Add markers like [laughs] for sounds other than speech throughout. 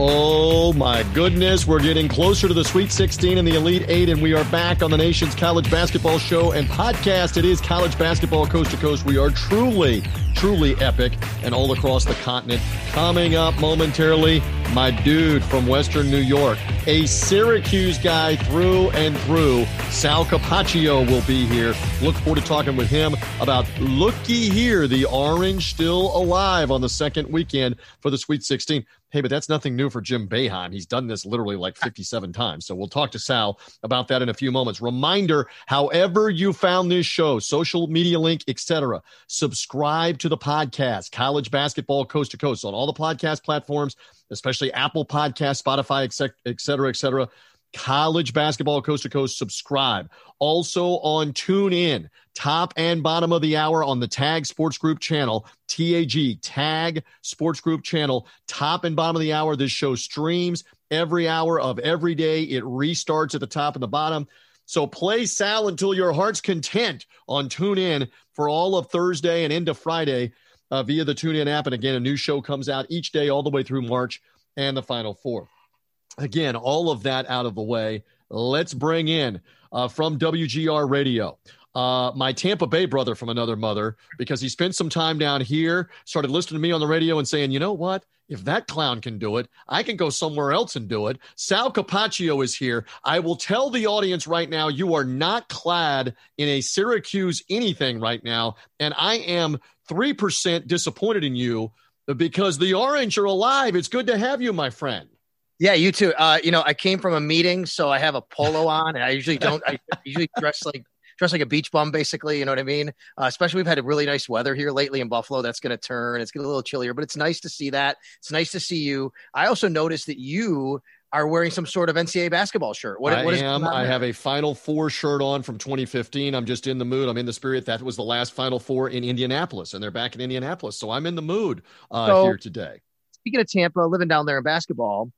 Oh my goodness, we're getting closer to the Sweet 16 and the Elite Eight, and we are back on the nation's college basketball show and podcast. It is college basketball coast to coast. We are truly, truly epic and all across the continent. Coming up momentarily, my dude from Western New York, a Syracuse guy through and through. Sal Capaccio will be here. Look forward to talking with him about looky here, the Orange still alive on the second weekend for the Sweet 16. Hey, but that's nothing new for Jim Boeheim. He's done this literally like ah. 57 times. So we'll talk to Sal about that in a few moments. Reminder, however you found this show, social media link, etc., subscribe to the podcast, College Basketball Coast to Coast on all the podcast platforms, especially Apple Podcast, Spotify, etc., etc college basketball coast to coast subscribe. Also on tune in top and bottom of the hour on the tag sports group channel tag tag sports group channel. Top and bottom of the hour this show streams every hour of every day. It restarts at the top and the bottom. So play sal until your heart's content on tune in for all of thursday and into friday uh, via the tune in app. And again a new show comes out each day all the way through march and the final four Again, all of that out of the way. Let's bring in uh, from WGR Radio. Uh, my Tampa Bay brother from another mother, because he spent some time down here, started listening to me on the radio and saying, you know what? If that clown can do it, I can go somewhere else and do it. Sal Capaccio is here. I will tell the audience right now, you are not clad in a Syracuse anything right now. And I am 3% disappointed in you because the Orange are alive. It's good to have you, my friend. Yeah, you too. Uh, you know, I came from a meeting, so I have a polo [laughs] on, and I usually don't. I usually dress like dress like a beach bum, basically. You know what I mean? Uh, especially we've had a really nice weather here lately in Buffalo. That's going to turn. It's getting a little chillier, but it's nice to see that. It's nice to see you. I also noticed that you are wearing some sort of NCAA basketball shirt. What, I what am. I have a Final Four shirt on from 2015. I'm just in the mood. I'm in the spirit. That was the last Final Four in Indianapolis, and they're back in Indianapolis, so I'm in the mood uh, so, here today. Speaking of Tampa, living down there in basketball,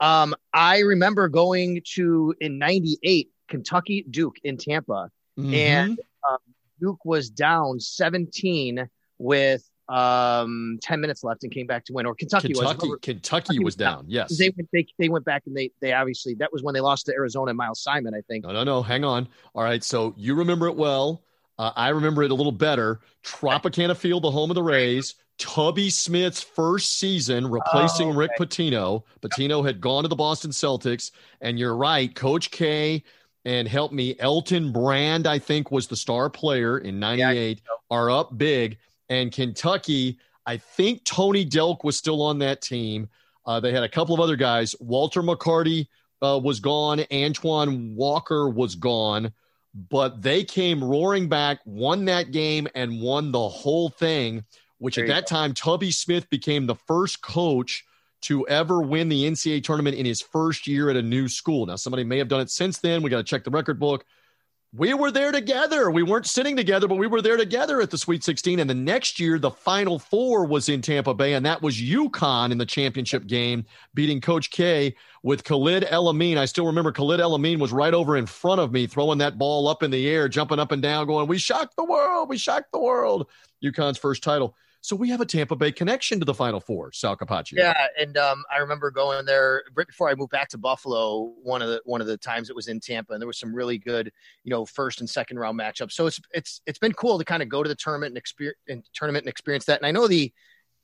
um, I remember going to in '98 Kentucky Duke in Tampa, mm-hmm. and um, Duke was down 17 with um 10 minutes left and came back to win or kentucky, kentucky was kentucky, kentucky was down, down. yes. They went they, they went back and they they obviously that was when they lost to arizona and miles simon i think. No no no hang on. All right so you remember it well. Uh, i remember it a little better. Tropicana field the home of the rays Tubby Smith's first season replacing oh, okay. Rick Pitino. Pitino had gone to the Boston Celtics, and you're right, Coach K and help me, Elton Brand, I think, was the star player in '98. Yeah, are up big, and Kentucky. I think Tony Delk was still on that team. Uh, they had a couple of other guys. Walter McCarty uh, was gone. Antoine Walker was gone. But they came roaring back, won that game, and won the whole thing which there at that go. time, Tubby Smith became the first coach to ever win the NCAA tournament in his first year at a new school. Now, somebody may have done it since then. We got to check the record book. We were there together. We weren't sitting together, but we were there together at the Sweet 16. And the next year, the Final Four was in Tampa Bay, and that was UConn in the championship game, beating Coach K with Khalid El-Amin. I still remember Khalid El-Amin was right over in front of me, throwing that ball up in the air, jumping up and down, going, We shocked the world. We shocked the world. UConn's first title. So we have a Tampa Bay connection to the Final Four, Sal Capaccio. Yeah, and um, I remember going there right before I moved back to Buffalo. One of the one of the times it was in Tampa, and there was some really good, you know, first and second round matchups. So it's it's it's been cool to kind of go to the tournament and experience and tournament and experience that. And I know the,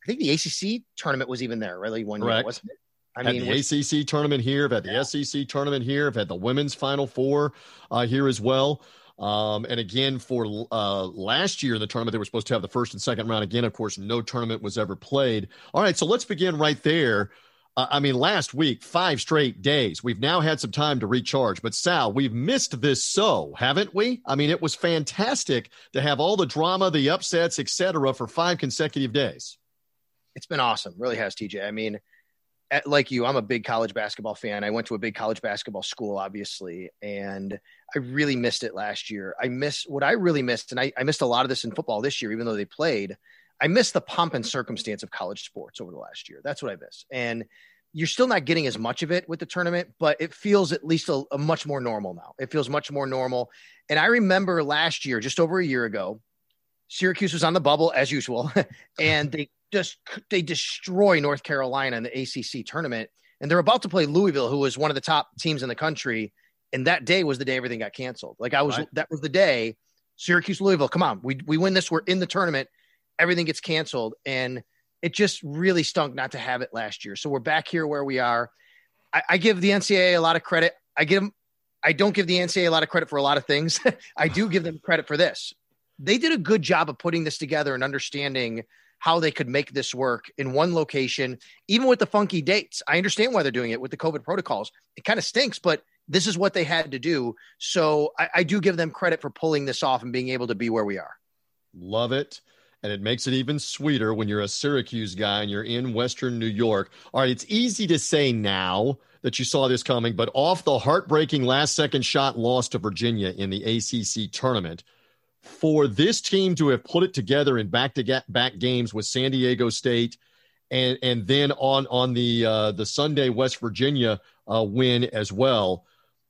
I think the ACC tournament was even there, really one year, wasn't it? I had mean, the ACC tournament here, I've had the yeah. SEC tournament here, I've had the women's Final Four uh, here as well. Um, and again, for uh, last year in the tournament, they were supposed to have the first and second round. Again, of course, no tournament was ever played. All right, so let's begin right there. Uh, I mean, last week, five straight days. We've now had some time to recharge. But Sal, we've missed this so, haven't we? I mean, it was fantastic to have all the drama, the upsets, etc., for five consecutive days. It's been awesome, really has, TJ. I mean, like you, I'm a big college basketball fan. I went to a big college basketball school, obviously, and I really missed it last year. I miss what I really missed, and I, I missed a lot of this in football this year, even though they played. I missed the pomp and circumstance of college sports over the last year. That's what I miss. And you're still not getting as much of it with the tournament, but it feels at least a, a much more normal now. It feels much more normal. And I remember last year, just over a year ago, Syracuse was on the bubble as usual, [laughs] and they just they destroy North Carolina in the ACC tournament. and they're about to play Louisville, who was one of the top teams in the country. And that day was the day everything got canceled. Like I was, right. that was the day. Syracuse, Louisville, come on, we we win this. We're in the tournament. Everything gets canceled, and it just really stunk not to have it last year. So we're back here where we are. I, I give the NCAA a lot of credit. I give them. I don't give the NCAA a lot of credit for a lot of things. [laughs] I do give them credit for this. They did a good job of putting this together and understanding how they could make this work in one location, even with the funky dates. I understand why they're doing it with the COVID protocols. It kind of stinks, but this is what they had to do. So I, I do give them credit for pulling this off and being able to be where we are. Love it. And it makes it even sweeter when you're a Syracuse guy and you're in Western New York. All right, it's easy to say now that you saw this coming, but off the heartbreaking last second shot loss to Virginia in the ACC tournament, for this team to have put it together in back to back games with San Diego State and and then on on the uh, the Sunday West Virginia uh, win as well.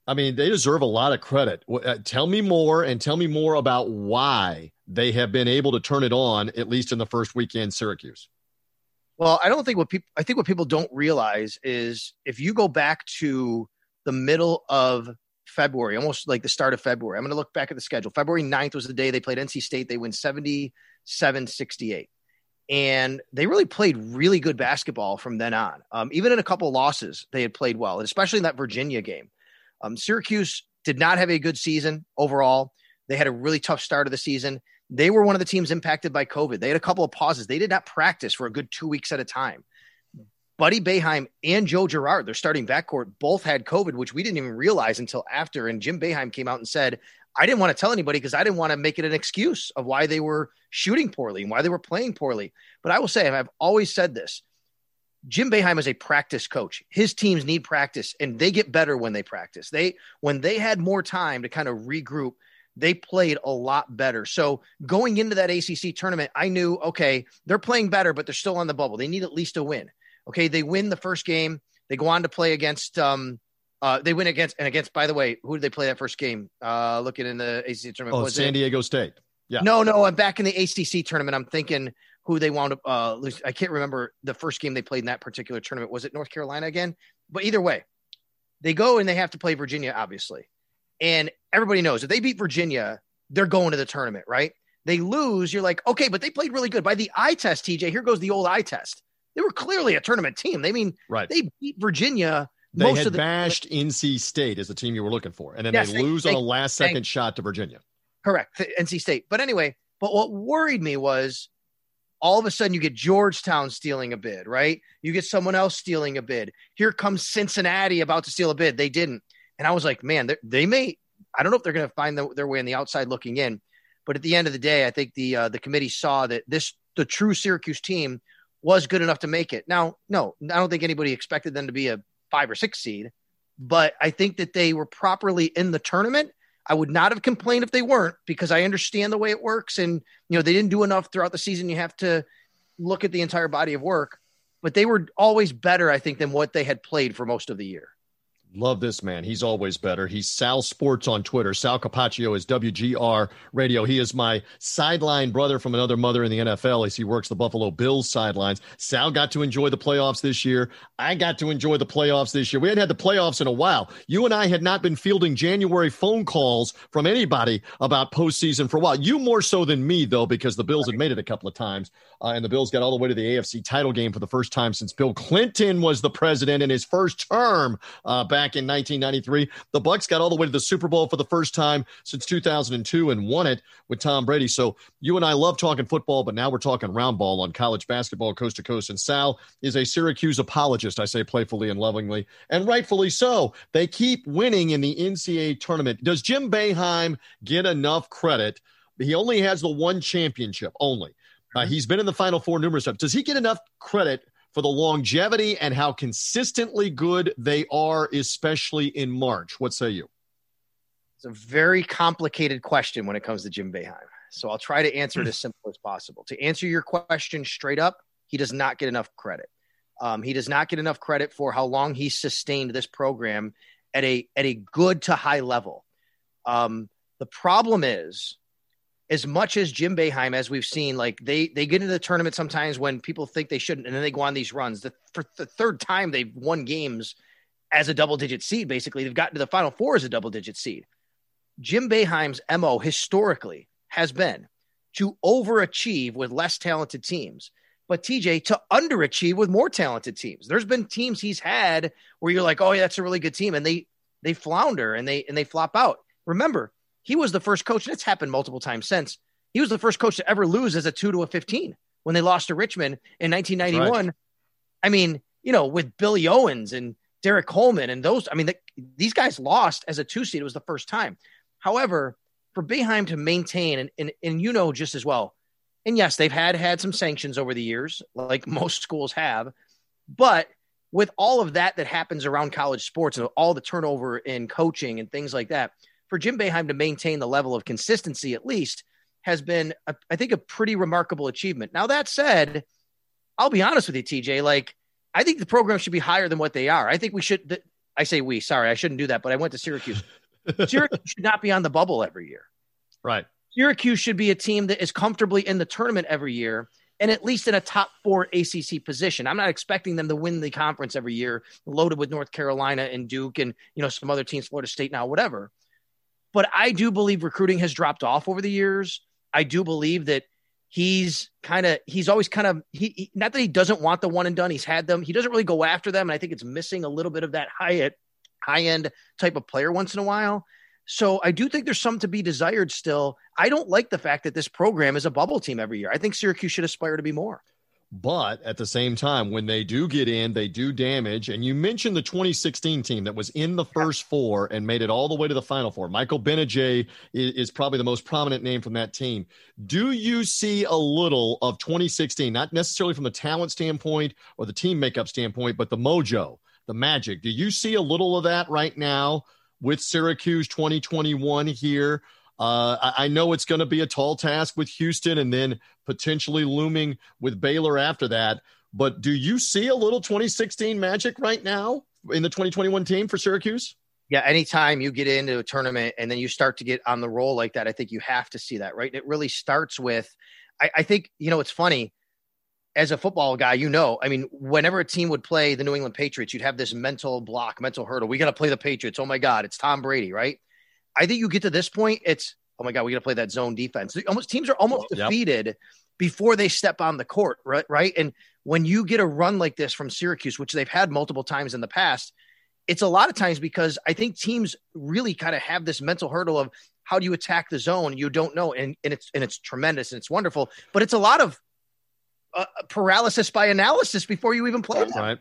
I mean, they deserve a lot of credit. Uh, tell me more and tell me more about why they have been able to turn it on at least in the first weekend Syracuse. Well, I don't think what people I think what people don't realize is if you go back to the middle of February, almost like the start of February. I'm going to look back at the schedule. February 9th was the day they played NC State. They win 77 68. And they really played really good basketball from then on. Um, even in a couple losses, they had played well, especially in that Virginia game. Um, Syracuse did not have a good season overall. They had a really tough start of the season. They were one of the teams impacted by COVID. They had a couple of pauses. They did not practice for a good two weeks at a time. Buddy Boeheim and Joe Girard, their starting backcourt, both had COVID, which we didn't even realize until after. And Jim Boeheim came out and said, I didn't want to tell anybody because I didn't want to make it an excuse of why they were shooting poorly and why they were playing poorly. But I will say, I've always said this Jim Boeheim is a practice coach. His teams need practice and they get better when they practice. They when they had more time to kind of regroup, they played a lot better. So going into that ACC tournament, I knew okay, they're playing better, but they're still on the bubble. They need at least a win. Okay, they win the first game. They go on to play against. Um, uh, they win against and against. By the way, who did they play that first game? Uh, looking in the ACC tournament. Oh, San it? Diego State. Yeah. No, no. I'm back in the ACC tournament. I'm thinking who they wound up. Uh, I can't remember the first game they played in that particular tournament. Was it North Carolina again? But either way, they go and they have to play Virginia, obviously. And everybody knows if they beat Virginia, they're going to the tournament, right? They lose, you're like, okay, but they played really good. By the eye test, TJ, here goes the old eye test. They were clearly a tournament team. They mean, right. they beat Virginia. They most had of the- bashed NC State as the team you were looking for, and then yes, they, lose they, on a last second they, shot to Virginia. Correct, NC State. But anyway, but what worried me was all of a sudden you get Georgetown stealing a bid, right? You get someone else stealing a bid. Here comes Cincinnati about to steal a bid. They didn't, and I was like, man, they may. I don't know if they're going to find the, their way on the outside looking in, but at the end of the day, I think the uh, the committee saw that this the true Syracuse team was good enough to make it. Now, no, I don't think anybody expected them to be a five or six seed, but I think that they were properly in the tournament. I would not have complained if they weren't because I understand the way it works. And, you know, they didn't do enough throughout the season. You have to look at the entire body of work, but they were always better, I think, than what they had played for most of the year. Love this man. He's always better. He's Sal Sports on Twitter. Sal Capaccio is WGR Radio. He is my sideline brother from another mother in the NFL as he works the Buffalo Bills sidelines. Sal got to enjoy the playoffs this year. I got to enjoy the playoffs this year. We hadn't had the playoffs in a while. You and I had not been fielding January phone calls from anybody about postseason for a while. You more so than me, though, because the Bills had made it a couple of times. Uh, and the Bills got all the way to the AFC title game for the first time since Bill Clinton was the president in his first term uh, back back in 1993. The Bucs got all the way to the Super Bowl for the first time since 2002 and won it with Tom Brady. So you and I love talking football, but now we're talking round ball on college basketball coast to coast. And Sal is a Syracuse apologist, I say playfully and lovingly, and rightfully so. They keep winning in the NCAA tournament. Does Jim Boeheim get enough credit? He only has the one championship, only. Uh, he's been in the Final Four numerous times. Does he get enough credit for the longevity and how consistently good they are, especially in March. What say you? It's a very complicated question when it comes to Jim Boeheim. So I'll try to answer it as simple as possible. To answer your question straight up, he does not get enough credit. Um, he does not get enough credit for how long he sustained this program at a at a good to high level. Um, the problem is as much as Jim Boeheim, as we've seen, like they they get into the tournament sometimes when people think they shouldn't, and then they go on these runs. The, for the third time they've won games as a double digit seed. Basically, they've gotten to the final four as a double digit seed. Jim Boeheim's mo historically has been to overachieve with less talented teams, but TJ to underachieve with more talented teams. There's been teams he's had where you're like, oh yeah, that's a really good team, and they they flounder and they and they flop out. Remember, he was the first coach, and it's happened multiple times since. He was the first coach to ever lose as a two to a 15 when they lost to Richmond in 1991. Right. I mean, you know, with Billy Owens and Derrick Coleman and those, I mean, the, these guys lost as a two seed. It was the first time. However, for Boeheim to maintain, and, and, and you know just as well, and yes, they've had had some sanctions over the years, like [laughs] most schools have, but with all of that that happens around college sports and all the turnover in coaching and things like that, for Jim Boeheim to maintain the level of consistency at least has been, a, I think, a pretty remarkable achievement. Now that said, I'll be honest with you, TJ. Like, I think the program should be higher than what they are. I think we should. I say we. Sorry, I shouldn't do that. But I went to Syracuse. [laughs] Syracuse should not be on the bubble every year. Right. Syracuse should be a team that is comfortably in the tournament every year and at least in a top four ACC position. I'm not expecting them to win the conference every year, loaded with North Carolina and Duke and you know some other teams, Florida State now, whatever. But I do believe recruiting has dropped off over the years. I do believe that he's kind of he's always kind of he, he, not that he doesn't want the one and done. He's had them. He doesn't really go after them, and I think it's missing a little bit of that high high end type of player once in a while. So I do think there's some to be desired still. I don't like the fact that this program is a bubble team every year. I think Syracuse should aspire to be more. But at the same time, when they do get in, they do damage. And you mentioned the 2016 team that was in the first four and made it all the way to the final four. Michael Gbinije is, is probably the most prominent name from that team. Do you see a little of 2016, not necessarily from the talent standpoint or the team makeup standpoint, but the mojo, the magic? Do you see a little of that right now with Syracuse 2021 here? Uh, I, I, know it's going to be a tall task with Houston and then potentially looming with Baylor after that. But do you see a little 2016 magic right now in the 2021 team for Syracuse? Yeah, anytime you get into a tournament and then you start to get on the roll like that, I think you have to see that, right? It really starts with, I, I think, you know, it's funny as a football guy, you know, I mean, whenever a team would play the New England Patriots, you'd have this mental block, mental hurdle. We got to play the Patriots. Oh my God, it's Tom Brady, right? I think you get to this point, it's oh my god, we got to play that zone defense. Almost teams are almost yep. defeated before they step on the court, right? Right, and when you get a run like this from Syracuse, which they've had multiple times in the past, it's a lot of times because I think teams really kind of have this mental hurdle of how do you attack the zone? You don't know, and, and it's and it's tremendous and it's wonderful, but it's a lot of uh, paralysis by analysis before you even play. Right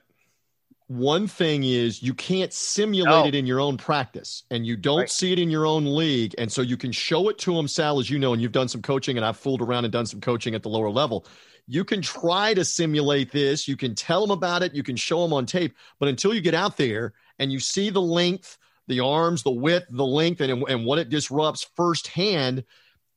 one thing is you can't simulate no. it in your own practice and you don't right. see it in your own league and so you can show it to them sal as you know and you've done some coaching and i've fooled around and done some coaching at the lower level you can try to simulate this you can tell them about it you can show them on tape but until you get out there and you see the length the arms the width the length and, and what it disrupts firsthand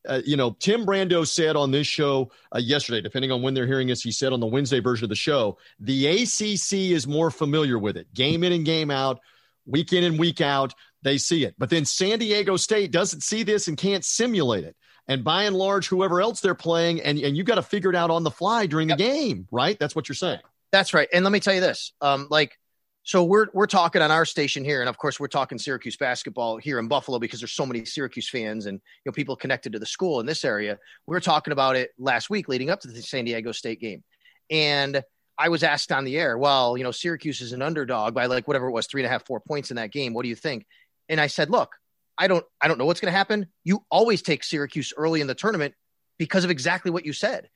uh, you know, Tim Brando said on this show uh, yesterday, depending on when they're hearing this, he said on the Wednesday version of the show, the ACC is more familiar with it. Game in and game out, week in and week out, they see it. But then San Diego State doesn't see this and can't simulate it. And by and large, whoever else they're playing, and, and you got to figure it out on the fly during the game, right? That's what you're saying. That's right. And let me tell you this um, like, so we're we're talking on our station here, and of course we're talking Syracuse basketball here in Buffalo because there's so many Syracuse fans and you know people connected to the school in this area. We were talking about it last week leading up to the San Diego State game, and I was asked on the air, well, you know Syracuse is an underdog by like whatever it was, three and a half, four points in that game. What do you think? And I said, look, I don't I don't know what's going to happen. You always take Syracuse early in the tournament because of exactly what you said.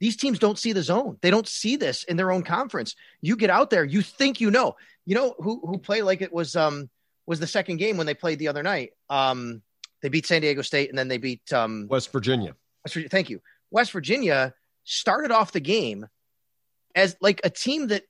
These teams don't see the zone. They don't see this in their own conference. You get out there, you think you know. You know who who played like it was um was the second game when they played the other night. Um they beat San Diego State and then they beat um West Virginia. West Virginia. Thank you. West Virginia started off the game as like a team that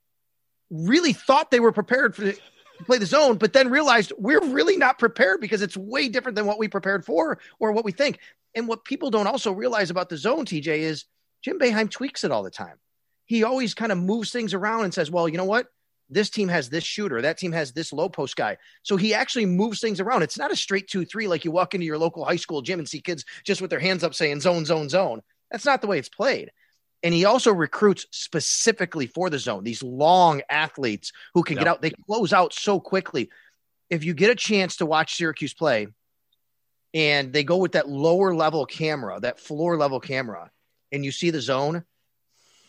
really thought they were prepared for to play the zone, but then realized we're really not prepared because it's way different than what we prepared for or what we think. And what people don't also realize about the zone, TJ, is Jim Boeheim tweaks it all the time. He always kind of moves things around and says, well, you know what? this team has this shooter, that team has this low post guy. So he actually moves things around. It's not a straight two three like you walk into your local high school gym and see kids just with their hands up saying zone, zone, zone. That's not the way it's played. And he also recruits specifically for the zone, these long athletes who can yep. get out. They close out so quickly. If you get a chance to watch Syracuse play and they go with that lower level camera, that floor level camera, and you see the zone,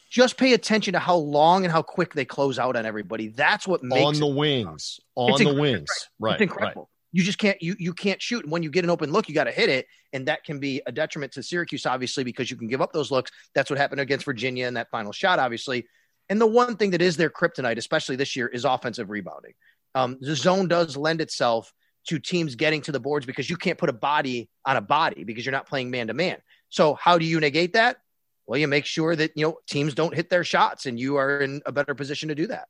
just pay attention to how long and how quick they close out on everybody. That's what makes on the it, wings, on the wings, right? It's incredible. Right. You just can't you you can't shoot. And when you get an open look, you got to hit it, and that can be a detriment to Syracuse, obviously, because you can give up those looks. That's what happened against Virginia in that final shot, obviously. And the one thing that is their kryptonite, especially this year, is offensive rebounding. Um, the zone does lend itself to teams getting to the boards because you can't put a body on a body because you're not playing man to man. So how do you negate that? Well, you make sure that you know teams don't hit their shots, and you are in a better position to do that.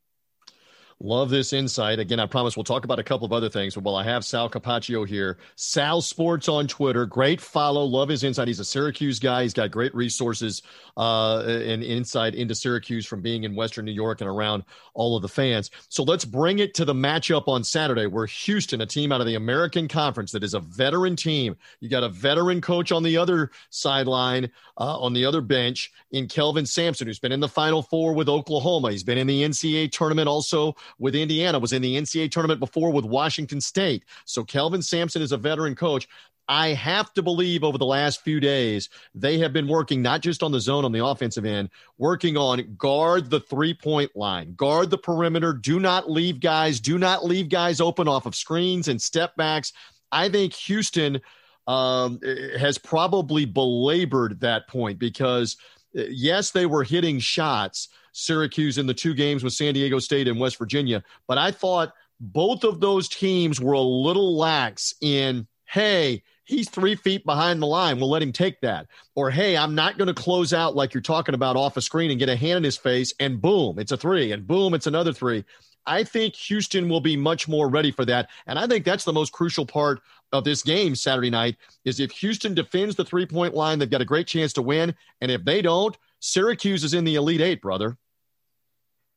Love this insight. Again, I promise we'll talk about a couple of other things. But while I have Sal Capaccio here, Sal Sports on Twitter, great follow. Love his insight. He's a Syracuse guy. He's got great resources uh, and insight into Syracuse from being in Western New York and around all of the fans. So let's bring it to the matchup on Saturday, where Houston, a team out of the American Conference that is a veteran team, you got a veteran coach on the other sideline, uh, on the other bench, in Kelvin Sampson, who's been in the Final Four with Oklahoma. He's been in the NCAA tournament also with Indiana, was in the NCAA tournament before with Washington State. So Kelvin Sampson is a veteran coach. I have to believe over the last few days, they have been working not just on the zone on the offensive end, working on guard the three point line, guard the perimeter. Do not leave guys, do not leave guys open off of screens and step backs. I think Houston um, has probably belabored that point because, yes, they were hitting shots, Syracuse in the two games with San Diego State and West Virginia. But I thought both of those teams were a little lax in, hey, he's three feet behind the line. We'll let him take that. Or, hey, I'm not going to close out like you're talking about off a screen and get a hand in his face, and boom, it's a three, and boom, it's another three. I think Houston will be much more ready for that. And I think that's the most crucial part of this game Saturday night is if Houston defends the three point line, they've got a great chance to win. And if they don't, Syracuse is in the Elite Eight, brother.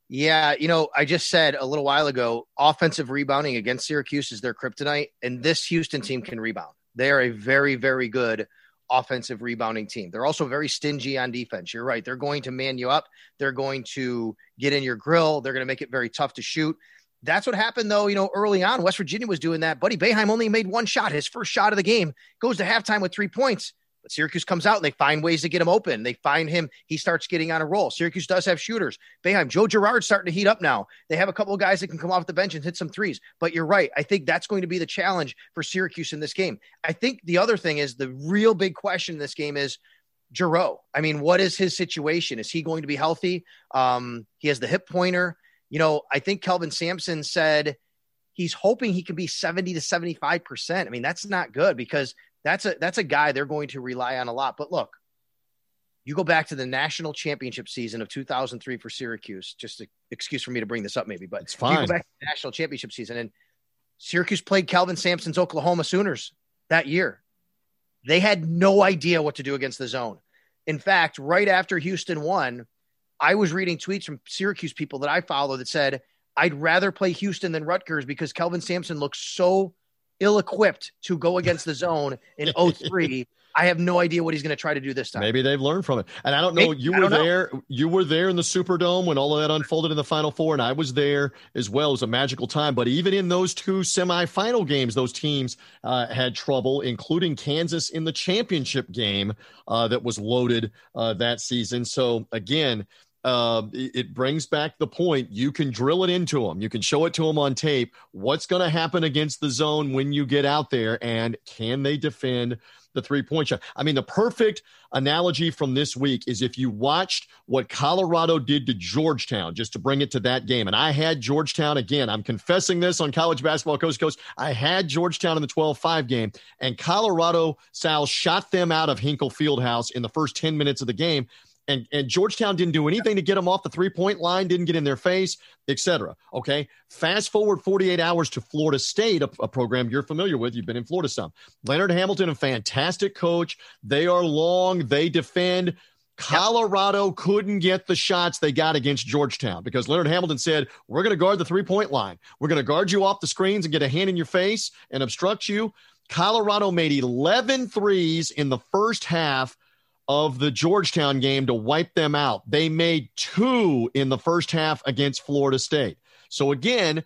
Yeah, you know, I just said a little while ago, offensive rebounding against Syracuse is their kryptonite, and this Houston team can rebound. They are a very, very good offensive rebounding team. They're also very stingy on defense. You're right. They're going to man you up. They're going to get in your grill. They're going to make it very tough to shoot. That's what happened, though. You know, early on, West Virginia was doing that. Buddy Boeheim only made one shot, his first shot of the game, goes to halftime with three points. But Syracuse comes out and they find ways to get him open. They find him. He starts getting on a roll. Syracuse does have shooters. Boeheim, Joe Girard's starting to heat up now. They have a couple of guys that can come off the bench and hit some threes. But you're right. I think that's going to be the challenge for Syracuse in this game. I think the other thing is the real big question in this game is Jarreau. I mean, what is his situation? Is he going to be healthy? Um, he has the hip pointer. You know, I think Kelvin Sampson said he's hoping he can be 70 to 75%. I mean, that's not good because that's a that's a guy they're going to rely on a lot. But look, you go back to the national championship season of 2003 for Syracuse. Just an excuse for me to bring this up, maybe, but it's fine. You go back to the national championship season, and Syracuse played Kelvin Sampson's Oklahoma Sooners that year. They had no idea what to do against the zone. In fact, right after Houston won, I was reading tweets from Syracuse people that I follow that said, I'd rather play Houston than Rutgers because Kelvin Sampson looks so ill equipped to go against the zone in [laughs] 03. I have no idea what he's going to try to do this time. Maybe they've learned from it. And I don't know. Maybe, you were there. Know. You were there in the Superdome when all of that unfolded in the Final Four, and I was there as well. It was a magical time. But even in those two semifinal games, those teams uh, had trouble, including Kansas in the championship game uh, that was loaded uh, that season. So again, uh, it brings back the point. You can drill it into them. You can show it to them on tape. What's going to happen against the zone when you get out there, and can they defend the three point shot? I mean, the perfect analogy from this week is if you watched what Colorado did to Georgetown, just to bring it to that game. And I had Georgetown again. I'm confessing this on college basketball coast coast. I had Georgetown in the 12 5 game, and Colorado Sal shot them out of Hinkle Fieldhouse in the first 10 minutes of the game and and Georgetown didn't do anything to get them off the three point line, didn't get in their face, etc. Okay, fast forward 48 hours to Florida State, a, a, program you're familiar with. You've been in Florida some. Leonard Hamilton, a fantastic coach. They are long. They defend. Colorado yep. couldn't get the shots they got against Georgetown because Leonard Hamilton said, We're going to guard the three point line. We're going to guard you off the screens and get a hand in your face and obstruct you. Colorado made 11 threes in the first half of the Georgetown game to wipe them out. They made two in the first half against Florida State. So, again,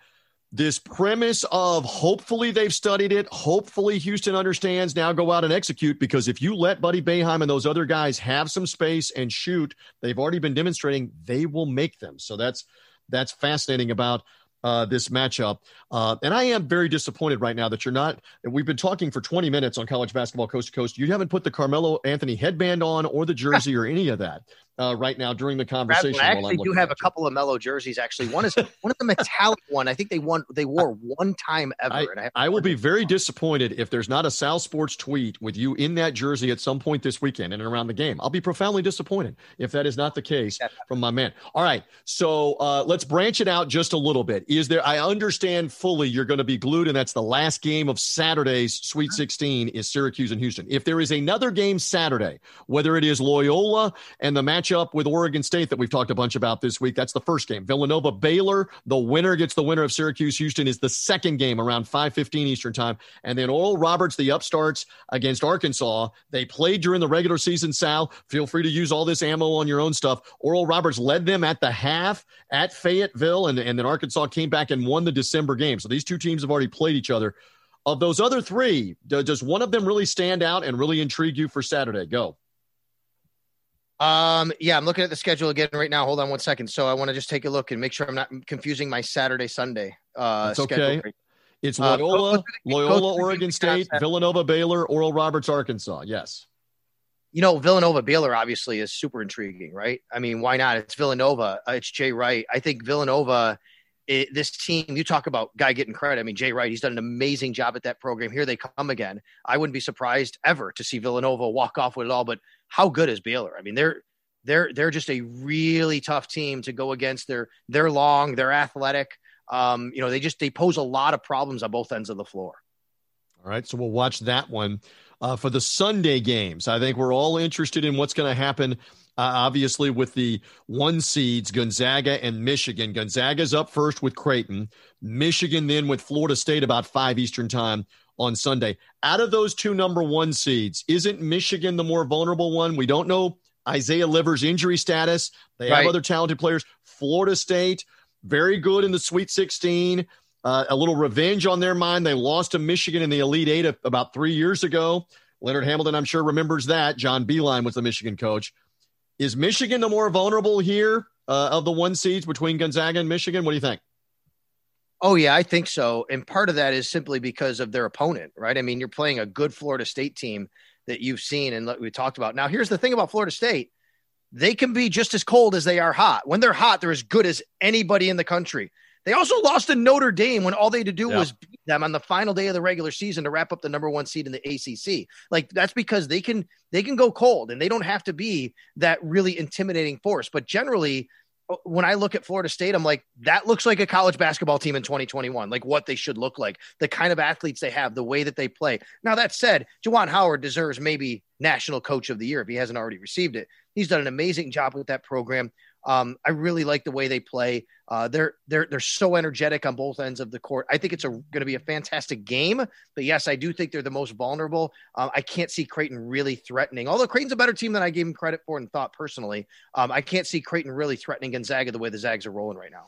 this premise of hopefully they've studied it, hopefully Houston understands, now go out and execute. Because if you let Buddy Boeheim and those other guys have some space and shoot, they've already been demonstrating they will make them. So that's that's fascinating about uh, this matchup. Uh, and I am very disappointed right now that you're not. We've been talking for 20 minutes on college basketball coast to coast. You haven't put the Carmelo Anthony headband on or the jersey or any of that uh, right now during the conversation. I actually do have a couple of Melo jerseys. Actually, one is one of the metallic one. I think they won. They wore one time ever. I, I, I will be very disappointed if there's not a Sal Sports tweet with you in that jersey at some point this weekend and around the game. I'll be profoundly disappointed if that is not the case from my man. All right, so uh, let's branch it out just a little bit. Is there? I understand fully you're going to be glued, and that's the last game of Saturday's Sweet 16 is Syracuse and Houston. If there is another game Saturday, whether it is Loyola and the match matchup with Oregon State that we've talked a bunch about this week. That's the first game. Villanova Baylor, the winner gets the winner of Syracuse Houston is the second game around 5:15 Eastern Time. And then Oral Roberts, the upstarts against Arkansas. They played during the regular season, Sal. Feel free to use all this ammo on your own stuff. Oral Roberts led them at the half at Fayetteville, and, and then Arkansas came back and won the December game. So these two teams have already played each other. Of those other three, does one of them really stand out and really intrigue you for Saturday? Go. Um, yeah, I'm looking at the schedule again right now. Hold on one second. So I want to just take a look and make sure I'm not confusing my Saturday Sunday. Uh, That's okay. It's Loyola, uh, Loyola, Oregon State, Villanova, Baylor, Oral Roberts, Arkansas. Yes. You know, Villanova, Baylor obviously is super intriguing, right? I mean, why not? It's Villanova. Uh, it's Jay Wright. I think Villanova, it, this team, you talk about guy getting credit. I mean, Jay Wright, he's done an amazing job at that program. Here they come again. I wouldn't be surprised ever to see Villanova walk off with it all, but how good is Baylor? I mean, they're they're they're just a really tough team to go against. They're they're long, they're athletic. Um, you know, they just they pose a lot of problems on both ends of the floor. All right, so we'll watch that one uh, for the Sunday games. I think we're all interested in what's going to happen. Uh, obviously, with the one seeds, Gonzaga and Michigan. Gonzaga's up first with Creighton. Michigan then with Florida State about five Eastern time on Sunday. Out of those two number one seeds, isn't Michigan the more vulnerable one? We don't know Isaiah Livers' injury status. They right. have other talented players. Florida State, very good in the Sweet 16. Uh, a little revenge on their mind. They lost to Michigan in the Elite Eight about three years ago. Leonard Hamilton, I'm sure, remembers that. John Beilein was the Michigan coach. Is Michigan the more vulnerable here uh, of the one seeds between Gonzaga and Michigan? What do you think? Oh yeah, I think so. And part of that is simply because of their opponent, right? I mean, you're playing a good Florida State team that you've seen and we talked about. Now, here's the thing about Florida State. They can be just as cold as they are hot. When they're hot, they're as good as anybody in the country. They also lost to Notre Dame when all they had to do yeah. was beat them on the final day of the regular season to wrap up the number one seed in the ACC. Like that's because they can they can go cold and they don't have to be that really intimidating force. But generally, uh, when I look at Florida State, I'm like, that looks like a college basketball team in 2021, like what they should look like, the kind of athletes they have, the way that they play. Now, that said, Juwan Howard deserves maybe National Coach of the Year if he hasn't already received it. He's done an amazing job with that program. Um, I really like the way they play. Uh, they're they're they're so energetic on both ends of the court. I think it's going to be a fantastic game. But yes, I do think they're the most vulnerable. Um, I can't see Creighton really threatening. Although Creighton's a better team than I gave him credit for and thought personally, um, I can't see Creighton really threatening Gonzaga the way the Zags are rolling right now.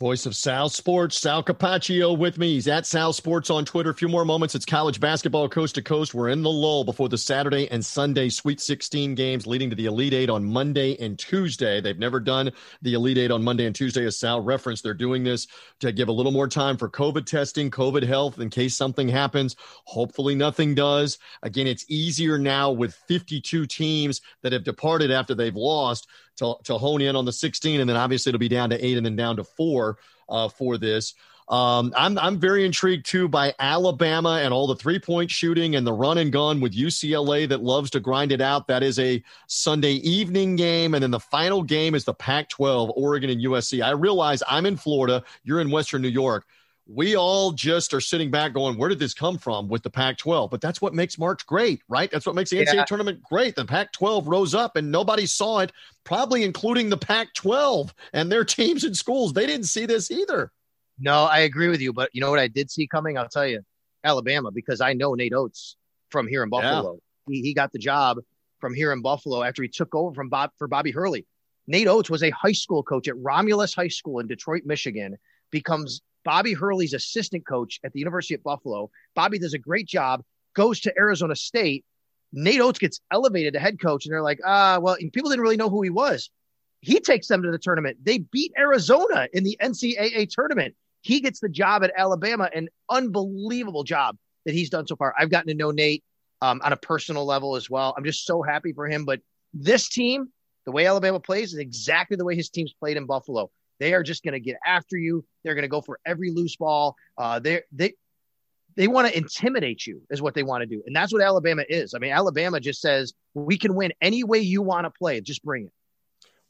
Voice of Sal Sports, Sal Capaccio with me. He's at Sal Sports on Twitter. A few more moments. It's college basketball coast to coast. We're in the lull before the Saturday and Sunday Sweet 16 games leading to the Elite Eight on Monday and Tuesday. They've never done the Elite Eight on Monday and Tuesday, as Sal referenced. They're doing this to give a little more time for COVID testing, COVID health in case something happens. Hopefully, nothing does. Again, it's easier now with 52 teams that have departed after they've lost to, to hone in on the 16, and then obviously it'll be down to eight and then down to four uh, for this. Um, I'm I'm very intrigued too by Alabama and all the three point shooting and the run and gun with UCLA that loves to grind it out. That is a Sunday evening game, and then the final game is the Pac-12, Oregon and USC. I realize I'm in Florida, you're in Western New York. We all just are sitting back going, where did this come from with the Pac 12? But that's what makes March great, right? That's what makes the NCAA yeah. tournament great. The Pac 12 rose up and nobody saw it, probably including the Pac 12 and their teams and schools. They didn't see this either. No, I agree with you. But you know what I did see coming? I'll tell you Alabama, because I know Nate Oats from here in Buffalo. Yeah. He, he got the job from here in Buffalo after he took over from Bob for Bobby Hurley. Nate Oats was a high school coach at Romulus High School in Detroit, Michigan, becomes Bobby Hurley's assistant coach at the University of Buffalo. Bobby does a great job, goes to Arizona State. Nate Oats gets elevated to head coach, and they're like, ah, uh, well, people didn't really know who he was. He takes them to the tournament. They beat Arizona in the NCAA tournament. He gets the job at Alabama, an unbelievable job that he's done so far. I've gotten to know Nate um, on a personal level as well. I'm just so happy for him. But this team, the way Alabama plays, is exactly the way his team's played in Buffalo. They are just going to get after you. They're going to go for every loose ball. Uh, they they they want to intimidate you is what they want to do, and that's what Alabama is. I mean, Alabama just says we can win any way you want to play. Just bring it.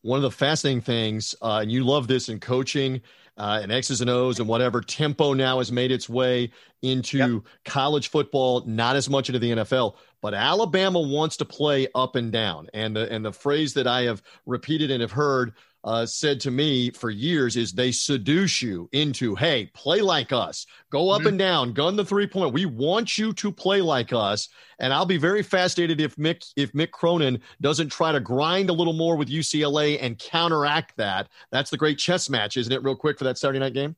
One of the fascinating things, uh, and you love this in coaching uh, and X's and O's and whatever. Tempo now has made its way into yep. college football, not as much into the NFL. But Alabama wants to play up and down, and the and the phrase that I have repeated and have heard uh, said to me for years is they seduce you into, hey, play like us, go up mm-hmm. and down, gun the three point. We want you to play like us, and I'll be very fascinated if Mick if Mick Cronin doesn't try to grind a little more with UCLA and counteract that. That's the great chess match, isn't it? Real quick for that Saturday night game.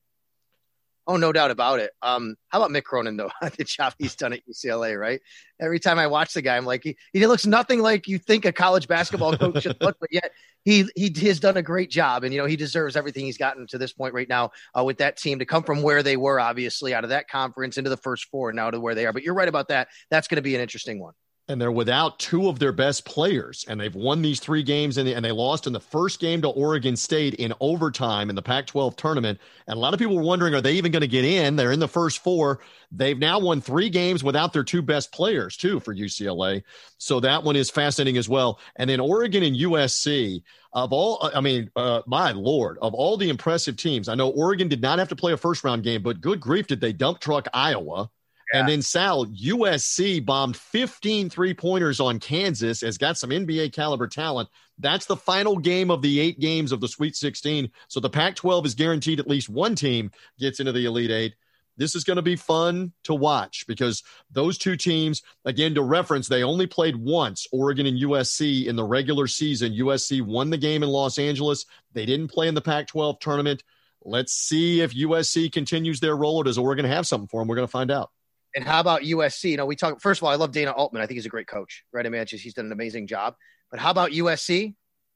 Oh, no doubt about it. Um, how about Mick Cronin though? the job he's done at UCLA, right? Every time I watch the guy, I'm like, he, he looks nothing like you think a college basketball coach should look, but yet he he has done a great job, and you know he deserves everything he's gotten to this point right now uh, with that team to come from where they were, obviously out of that conference into the first four, now to where they are. But you're right about that. That's going to be an interesting one and they're without two of their best players and they've won these three games and, and they lost in the first game to oregon state in overtime in the pac 12 tournament. And a lot of people were wondering are they even going to get in? They're in the first four. They've now won three games without their two best players too for ucla so that one is fascinating as well. And then oregon and usc of all i mean uh, my lord of all the impressive teams i know oregon did not have to play a first round game but good grief did they dump truck iowa and then Sal, USC bombed 15 three pointers on Kansas, has got some NBA caliber talent. That's the final game of the eight games of the Sweet 16. So the Pac 12 is guaranteed at least one team gets into the Elite Eight. This is going to be fun to watch because those two teams, again, to reference, they only played once, Oregon and USC, in the regular season. USC won the game in Los Angeles. They didn't play in the Pac 12 tournament. Let's see if USC continues their role or does Oregon have something for them? We're going to find out. And how about USC? You know, we talk. First of all, I love Dana Altman. I think he's a great coach, right? I mean, just, he's done an amazing job. But how about USC?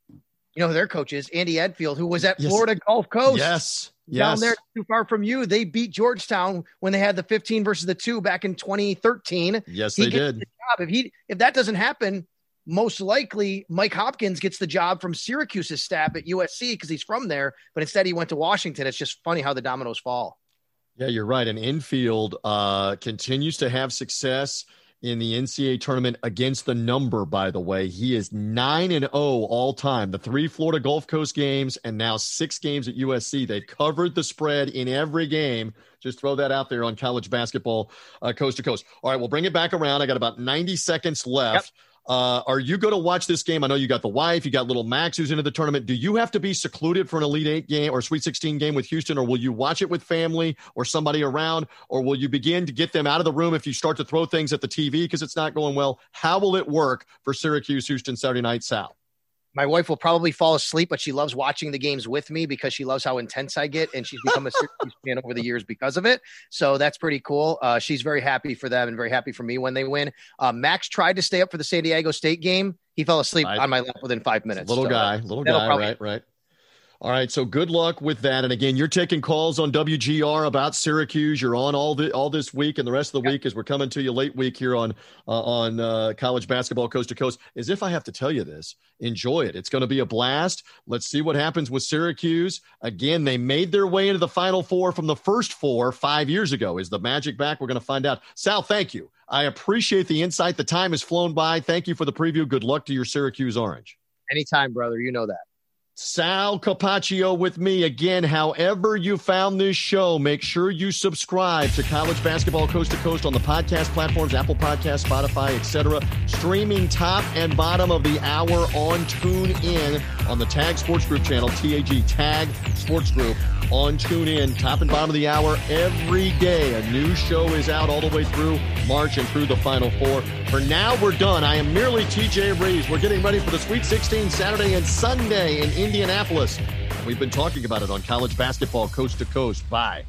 You know who their coach is? Andy Enfield, who was at yes. Florida Gulf Coast. Yes. Down yes. there, too far from you. They beat Georgetown when they had the 15 versus the two back in 2013. Yes, he they did. The if he if that doesn't happen, most likely Mike Hopkins gets the job from Syracuse's staff at USC because he's from there, but instead he went to Washington. It's just funny how the dominoes fall. Yeah, you're right. And Enfield uh, continues to have success in the NCAA tournament against the number, by the way. He is 9 and 0 all time. The three Florida Gulf Coast games and now six games at USC. They've covered the spread in every game. Just throw that out there on college basketball uh, coast to coast. All right, we'll bring it back around. I got about 90 seconds left. Yep. Uh, are you going to watch this game? I know you got the wife, you got little Max who's into the tournament. Do you have to be secluded for an Elite Eight game or Sweet 16 game with Houston, or will you watch it with family or somebody around, or will you begin to get them out of the room if you start to throw things at the TV because it's not going well? How will it work for Syracuse Houston Saturday night, Sal? My wife will probably fall asleep, but she loves watching the games with me because she loves how intense I get, and she's become a Syracuse [laughs] fan over the years because of it. So that's pretty cool. Uh, she's very happy for them and very happy for me when they win. Uh, Max tried to stay up for the San Diego State game. He fell asleep I, on my lap within five minutes. Little so, guy, little guy, probably, right, right. All right, so good luck with that. And again, you're taking calls on WGR about Syracuse. You're on all the all this week and the rest of the week as we're coming to you late week here on uh, on uh, college basketball coast to coast. As if I have to tell you this, enjoy it. It's going to be a blast. Let's see what happens with Syracuse. Again, they made their way into the Final Four from the first four five years ago. Is the magic back? We're going to find out. Sal, thank you. I appreciate the insight. The time has flown by. Thank you for the preview. Good luck to your Syracuse Orange. Anytime, brother. You know that. Sal Capaccio with me again. However, you found this show, make sure you subscribe to College Basketball Coast to Coast on the podcast platforms, Apple Podcast, Spotify, etc. Streaming top and bottom of the hour on Tune In on the Tag Sports Group channel, TAG Tag Sports Group on Tune In, top and bottom of the hour every day. A new show is out all the way through March and through the Final Four. For now, we're done. I am merely TJ Reeves. We're getting ready for the Sweet 16 Saturday and Sunday in Indianapolis. We've been talking about it on college basketball coast to coast. Bye.